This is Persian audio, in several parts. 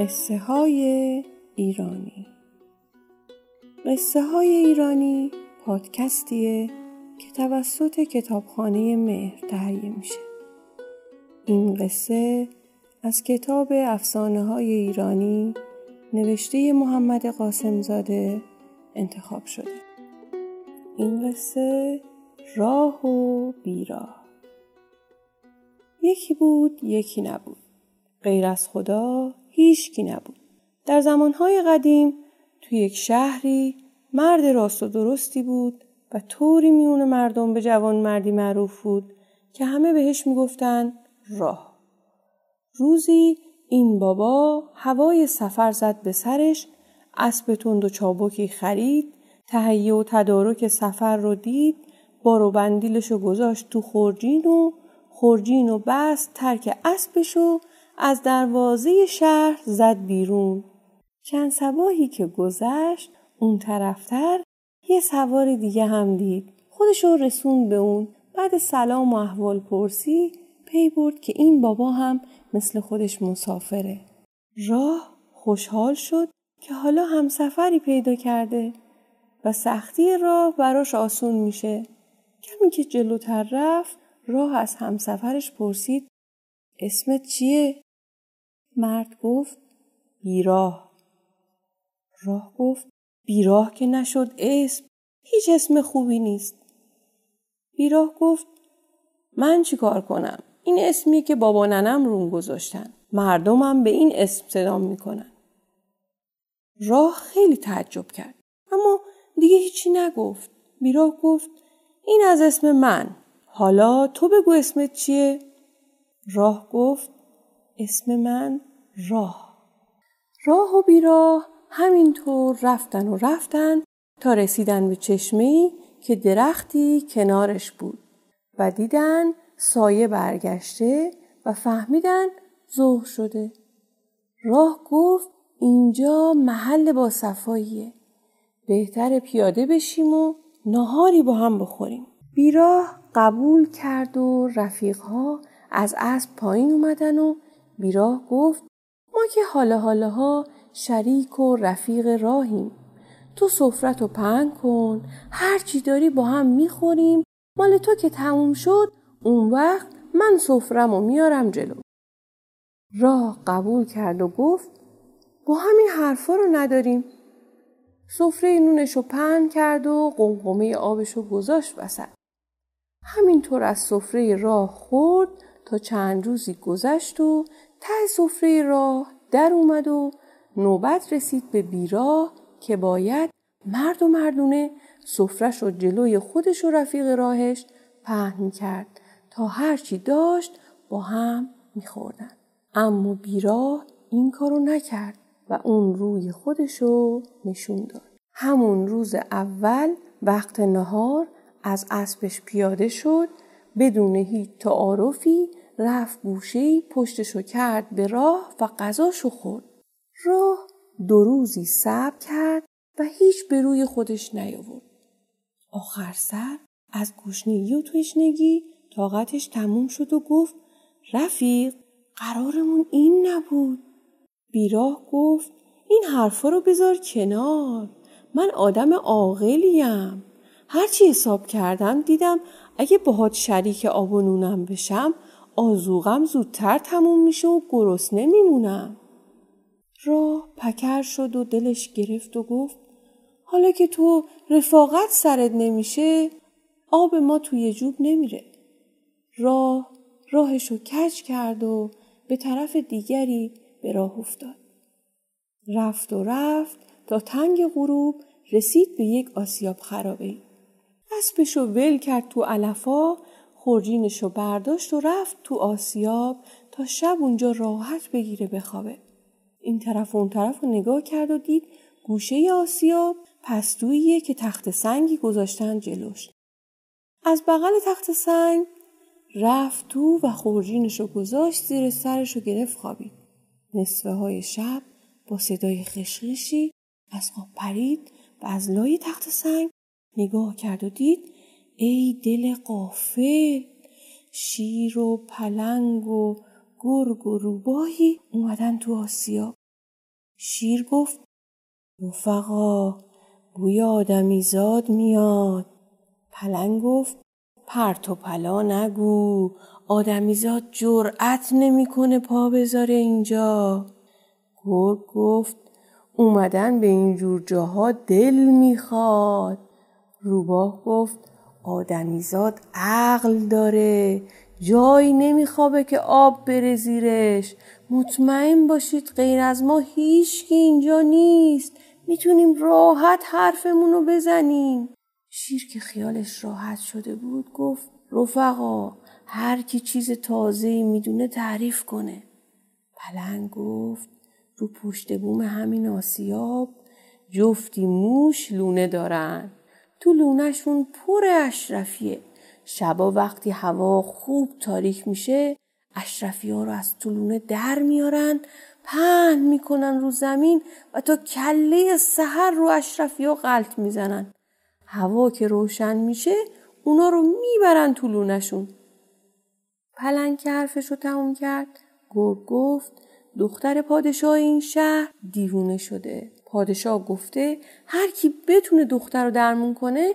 قصه های ایرانی. قصه های ایرانی پادکستیه که توسط کتابخانه مهر تهیه میشه. این قصه از کتاب افسانه های ایرانی نوشته محمد قاسمزاده انتخاب شده. این قصه راه و بیراه. یکی بود یکی نبود. غیر از خدا هیچکی نبود. در زمانهای قدیم توی یک شهری مرد راست و درستی بود و طوری میون مردم به جوان مردی معروف بود که همه بهش می‌گفتن راه. روزی این بابا هوای سفر زد به سرش اسب تند و چابکی خرید تهیه و تدارک سفر رو دید بار و بندیلش گذاشت تو خورجین و خورجین و بست ترک اسبشو از دروازه شهر زد بیرون. چند سباهی که گذشت اون طرفتر یه سوار دیگه هم دید. خودشو رسون به اون. بعد سلام و احوال پرسی پی برد که این بابا هم مثل خودش مسافره. راه خوشحال شد که حالا هم سفری پیدا کرده و سختی راه براش آسون میشه. کمی که جلوتر رفت راه از همسفرش پرسید اسمت چیه؟ مرد گفت بیراه. راه گفت بیراه که نشد اسم. هیچ اسم خوبی نیست. بیراه گفت من چی کار کنم؟ این اسمی که بابا ننم روم گذاشتن. مردمم به این اسم صدام می‌کنن. راه خیلی تعجب کرد. اما دیگه هیچی نگفت. بیراه گفت این از اسم من. حالا تو بگو اسمت چیه؟ راه گفت اسم من راه. راه و بیراه همینطور رفتن و رفتن تا رسیدن به چشمه که درختی کنارش بود و دیدن سایه برگشته و فهمیدن ظهر شده. راه گفت اینجا محل با صفاییه. بهتر پیاده بشیم و ناهاری با هم بخوریم. بیراه قبول کرد و رفیقها از اسب پایین اومدن و بیراه گفت ما که حالا حالاها شریک و رفیق راهیم. تو سفرت و پهن کن هر چی داری با هم می‌خوریم مال تو که تموم شد اون وقت من سفرم و میارم جلو. راه قبول کرد و گفت با همین حرفا رو نداریم. سفره نونش رو پهن کرد و قمقمه آبش رو گذاشت وسط. همینطور از سفره راه خورد تا چند روزی گذشت و ته سفره راه در اومد و نوبت رسید به بیراه که باید مرد و مردونه سفرش رو جلوی خودش و رفیق راهش پهن کرد تا هرچی داشت با هم میخوردن. اما بیراه این کارو نکرد و اون روی خودشو نشون داد. همون روز اول وقت نهار از اسبش پیاده شد بدون هیچ تعارفی رفت گوشهی پشتشو کرد به راه و غذاشو خورد. راه دو روزی صبر کرد و هیچ به روی خودش نیاورد. آخر سر از گوشنگی و تشنگی طاقتش تموم شد و گفت رفیق قرارمون این نبود. بیراه گفت این حرفا رو بذار کنار. من آدم عاقلیم. هرچی حساب کردم دیدم اگه باهات شریک آب و نونم بشم آزوغم زودتر تموم میشه و گرسنه میمونم. راه پکر شد و دلش گرفت و گفت حالا که تو رفاقت سرت نمیشه آب ما توی جوب نمیره. راه راهشو کج کرد و به طرف دیگری به راه افتاد. رفت و رفت تا تنگ غروب رسید به یک آسیاب خرابه اسبشو ول کرد تو علفا خورجینشو برداشت و رفت تو آسیاب تا شب اونجا راحت بگیره بخوابه. این طرف و اون طرف رو نگاه کرد و دید گوشه آسیاب پستوییه که تخت سنگی گذاشتن جلوش. از بغل تخت سنگ رفت تو و خورجینشو گذاشت زیر سرشو گرفت خوابید. نصفه های شب با صدای خشخشی از خواب پرید و از لای تخت سنگ نگاه کرد و دید ای دل قافل شیر و پلنگ و گرگ و روباهی اومدن تو آسیا. شیر گفت رفقا بوی آدمی زاد میاد. پلنگ گفت پرت و پلا نگو آدمیزاد جرأت نمی‌کنه پا بذاره اینجا. گرگ گفت اومدن به اینجور جاها دل می‌خواد. روباه گفت آدمیزاد عقل داره جایی نمیخوابه که آب بره زیرش مطمئن باشید غیر از ما هیچ که اینجا نیست می‌تونیم راحت حرفمون رو بزنیم شیر که خیالش راحت شده بود گفت رفقا هر کی چیز تازه می‌دونه تعریف کنه. پلنگ گفت رو پشت بوم همین آسیاب جفتی موش لونه دارن. تو لونهشون پر اشرفیه. شبا وقتی هوا خوب تاریک میشه اشرفی ها رو از تو لونه در میارن پهن می‌کنن رو زمین و تا کله سحر رو اشرفی ها غلط می‌زنن. هوا که روشن میشه اونا رو می‌برن تو لونشون. پلنگ که حرفش رو تموم کرد گرگ گفت دختر پادشاه این شهر دیوونه شده. پادشاه گفته هر کی بتونه دختر رو درمون کنه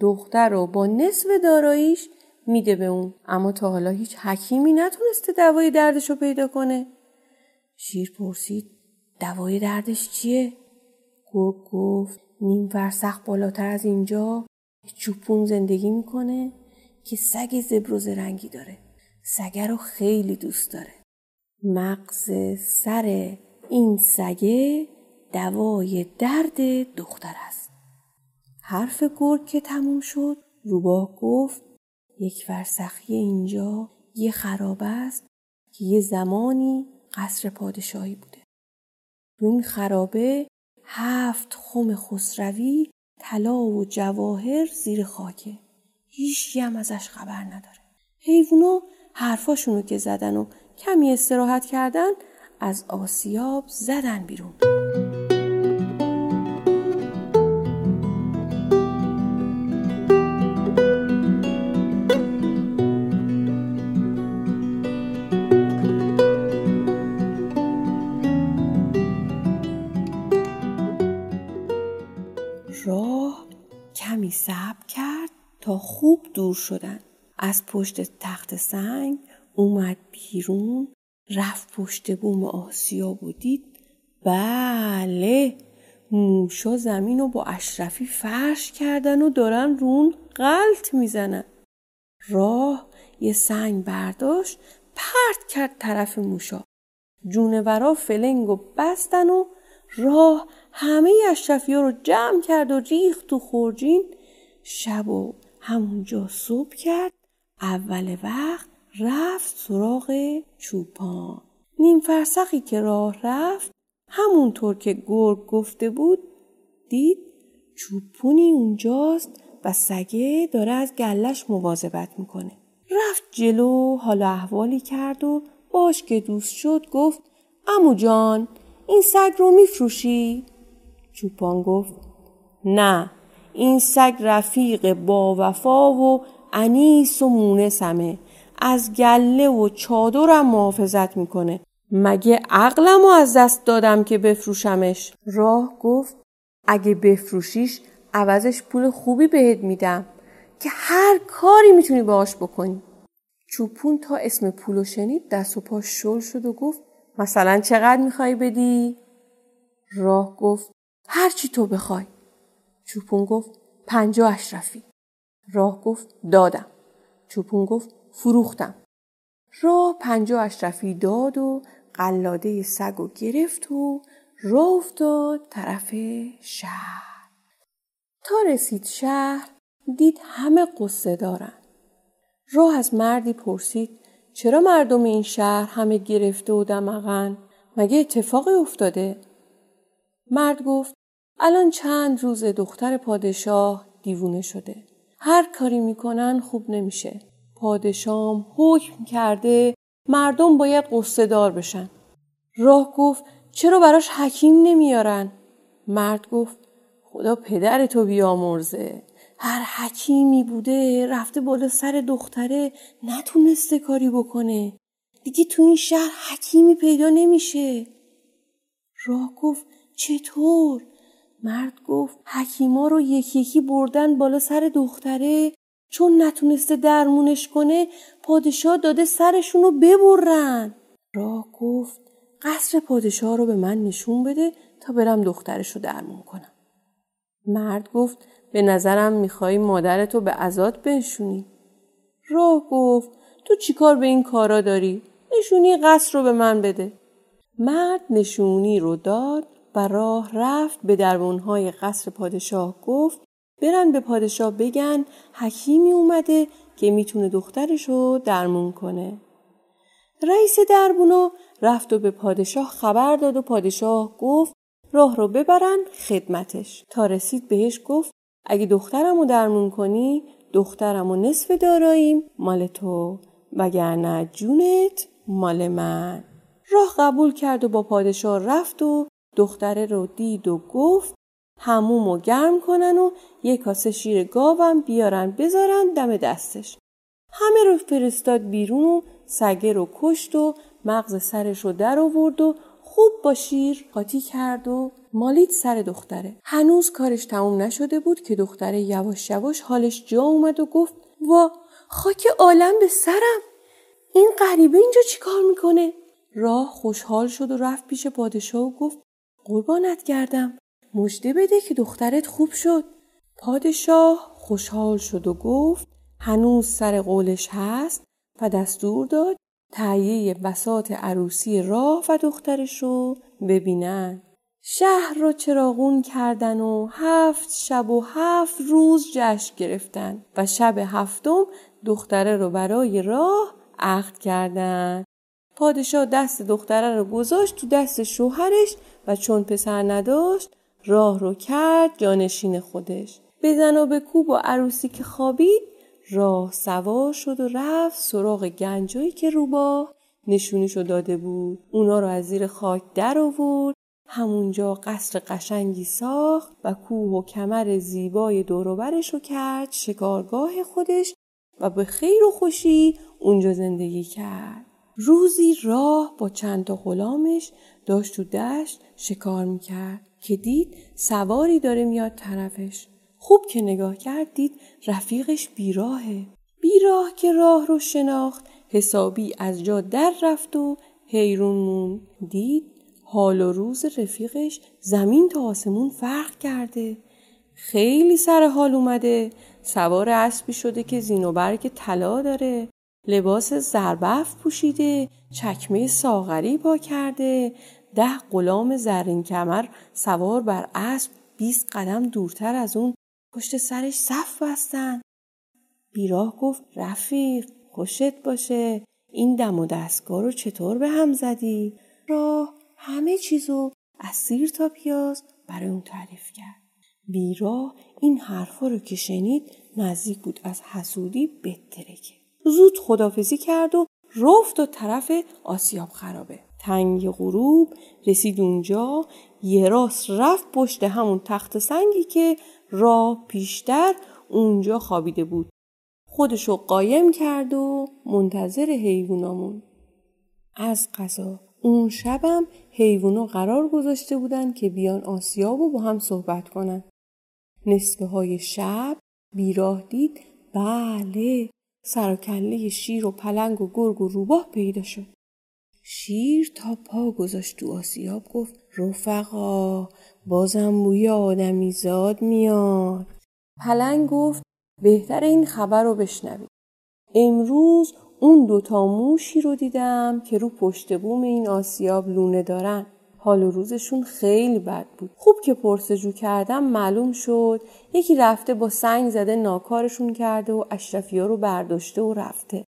دختر رو با نصف داراییش میده به اون. اما تا حالا هیچ حکیمی نتونسته دوای دردش رو پیدا کنه. شیر پرسید دوای دردش چیه؟ گرگ گفت نیم فرسخ بالاتر از اینجا چوپون زندگی می‌کنه که سگ زبروز رنگی داره. سگه رو خیلی دوست داره. مغز سر این سگه دوای درد دختر است. حرف گرگ که تموم شد روباه گفت یک فرسخی اینجا یه خرابه است که یه زمانی قصر پادشاهی بوده. تو این خرابه هفت خم خسروی طلا و جواهر زیر خاکه. هیچ هم ازش خبر نداره. حیوونا حرفاشونو که زدن و کمی استراحت کردن از آسیاب زدن بیرون. خوب دور شدن. از پشت تخت سنگ اومد بیرون رفت پشت بوم آسیا و دید بله موشا زمین رو با اشرفی فرش کردن و دارن رون غلط می‌زنن. راه یه سنگ برداشت پرت کرد طرف موشا. جونورا فلنگ و بستن و راه همه اشرفی رو جمع کرد و ریخت تو خورجین شب و همونجا صبح کرد اول وقت رفت سراغ چوپان. نیم فرسخی که راه رفت همونطور که گرگ گفته بود دید چوپونی اونجاست و سگه داره از گلش مواظبت می‌کنه. رفت جلو حالا احوالی کرد و باش که دوست شد گفت امو جان این سگ رو میفروشی؟ چوپان گفت نه. این سگ رفیق با وفا و انیس و مونسمه از گله و چادرم محافظت می‌کنه. مگه عقلم رو از دست دادم که بفروشمش؟ راه گفت اگه بفروشیش عوضش پول خوبی بهت میدم. که هر کاری می‌تونی باهاش بکنی. چوپون تا اسم پولو شنید دست و پا شل شد و گفت مثلا چقدر می‌خوای بدی؟ راه گفت هر چی تو بخوای. چوپون گفت پنجا اشرفی. راه گفت دادم. چوپون گفت فروختم. راه پنجا اشرفی داد و قلاده سگ و گرفت و راه افتاد طرف شهر. تا رسید شهر دید همه قصه دارن. راه از مردی پرسید چرا مردم این شهر همه گرفته و دمغن؟ مگه اتفاقی افتاده؟ مرد گفت الان چند روز دختر پادشاه دیوونه شده هر کاری می‌کنن خوب نمیشه پادشام حکم کرده مردم باید قصه دار بشن. راه گفت چرا براش حکیم نمیارن؟ مرد گفت خدا پدر تو بیامرزه. هر حکیمی بوده رفته بالا سر دختره نتونسته کاری بکنه. دیگه تو این شهر حکیمی پیدا نمیشه. راه گفت چطور؟ مرد گفت حکیما رو یکی یکی بردن بالا سر دختره چون نتونسته درمونش کنه پادشاه داده سرشون رو ببرن. راه گفت قصر پادشاه رو به من نشون بده تا برم دخترش رو درمون کنم. مرد گفت به نظرم می‌خوای مادرتو به ازاد بنشونی. راه گفت تو چیکار به این کارا داری؟ نشونی قصر رو به من بده. مرد نشونی رو داد و راه رفت به دربونهای قصر پادشاه گفت برن به پادشاه بگن حکیمی اومده که می‌تونه دخترش رو درمون کنه. رئیس دربونا رفت و به پادشاه خبر داد و پادشاه گفت راه رو ببرن خدمتش. تا رسید بهش گفت اگه دخترم رو درمون کنی دخترم و نصف داراییم مال تو وگرنه جونت مال من. راه قبول کرد و با پادشاه رفت و دختره رو دید و گفت هموم و گرم کنن و یه کاسه شیر گاوم بیارن بذارن دم دستش. همه رو فرستاد بیرون و سگه رو کشت و مغز سرش رو در آورد و خوب با شیر قاطی کرد و مالید سر دختره. هنوز کارش تموم نشده بود که دختره یواش یواش حالش جا اومد و گفت وا خاک عالم به سرم این غریبه اینجا چیکار می‌کنه؟ راه خوشحال شد و رفت پیش پادشاه و گفت قربانت گردم. مژده بده که دخترت خوب شد. پادشاه خوشحال شد و گفت هنوز سر قولش هست و دستور داد تهیه بسات عروسی راه و دخترش رو ببینن. شهر را چراغون کردن و هفت شب و هفت روز جشن گرفتن و شب هفتم دختره رو برای راه عقد کردن. پادشاه دست دختره رو گذاشت تو دست شوهرش و چون پسر نداشت راه رو کرد جانشین خودش. بزن و به کوب و عروسی که خوابید راه سوار شد و رفت سراغ گنجایی که روباه نشونیشو داده بود. اونا رو از زیر خاک در آورد همونجا قصر قشنگی ساخت و کوه و کمر زیبای دوروبرش رو کرد شکارگاه خودش و به خیر و خوشی اونجا زندگی کرد. روزی راه با چند تا غلامش داشت تو دشت شکار می‌کرد که دید سواری داره میاد طرفش. خوب که نگاه کرد دید رفیقش بیراهه. بیراه که راه رو شناخت حسابی از جا در رفت و حیرون دید حال و روز رفیقش زمین تا آسمون فرق کرده. خیلی سر حال اومده سوار اسبی شده که زین و برگ طلا داره لباس زربف پوشیده چکمه ساغری پا کرده ده غلام زرین کمر سوار بر اسب بیست قدم دورتر از اون پشت سرش صف بستن. بیراه گفت رفیق خوشت باشه این دم و دستگاه رو چطور به هم زدی؟ راه همه چیزو از سیر تا پیاز برای اون تعریف کرد. بیراه این حرفا رو که شنید نزدیک بود از حسودی بترکه. زود خدافزی کرد و رفت و طرف آسیاب خرابه. تنگ غروب رسید اونجا یه راست رفت پشت همون تخت سنگی که راه پیشتر اونجا خوابیده بود. خودشو قایم کرد و منتظر حیوانامون. از قضا اون شبم حیوونا قرار گذاشته بودن که بیان آسیاب و با هم صحبت کنن. نصفه های شب بیراه دید بله سر شیر و پلنگ و گرگ و روباه پیدا شد. شیر تا پا گذاشت تو آسیاب گفت رفقا بازم بوی آدمی زاد میاد. پلنگ گفت بهتر این خبر رو بشنوید. امروز اون دوتا موشی رو دیدم که رو پشت بوم این آسیاب لونه دارن. حال و روزشون خیلی بد بود. خوب که پرسجو کردم معلوم شد یکی رفته با سنگ زده ناکارشون کرده و اشرفی ها رو برداشته و رفته.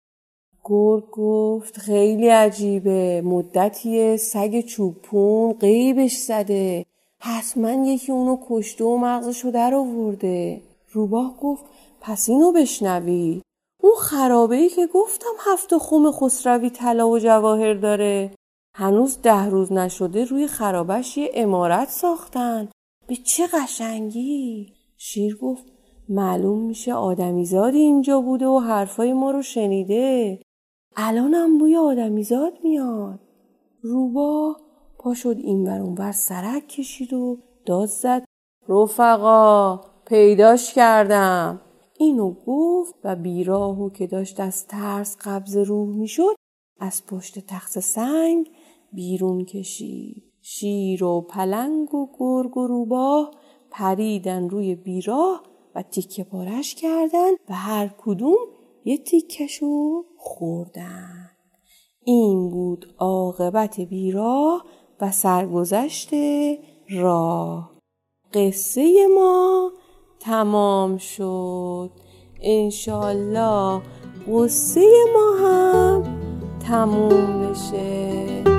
گرگ گفت خیلی عجیبه مدتیه سگ چوبون قیبش زده حتما یکی اونو کشته و مغزشو در آورده. روباه گفت پس اینو بشنوی. اون خرابه ای که گفتم هفت خوم خسروی طلا و جواهر داره. هنوز ده روز نشده روی خرابش یه امارت ساختن. به چه قشنگی! شیر گفت معلوم میشه آدمیزادی اینجا بوده و حرفای ما رو شنیده. الانم بوی آدمیزاد میاد. روبا پا شد این ور اونور سرک کشید و داد زد. رفقا پیداش کردم. اینو گفت و بیراهو که داشت از ترس قبض روح می‌شد از پشت تخت سنگ بیرون کشید. شیر و پلنگ و گرگ و روباه پریدن روی بیراه و تیکه پارش کردن و هر کدوم یه تیکشو خوردن. این بود عاقبت بیراه و سرگذشت راه. قصه ما تمام شد. انشالله قصه ما هم تموم بشه.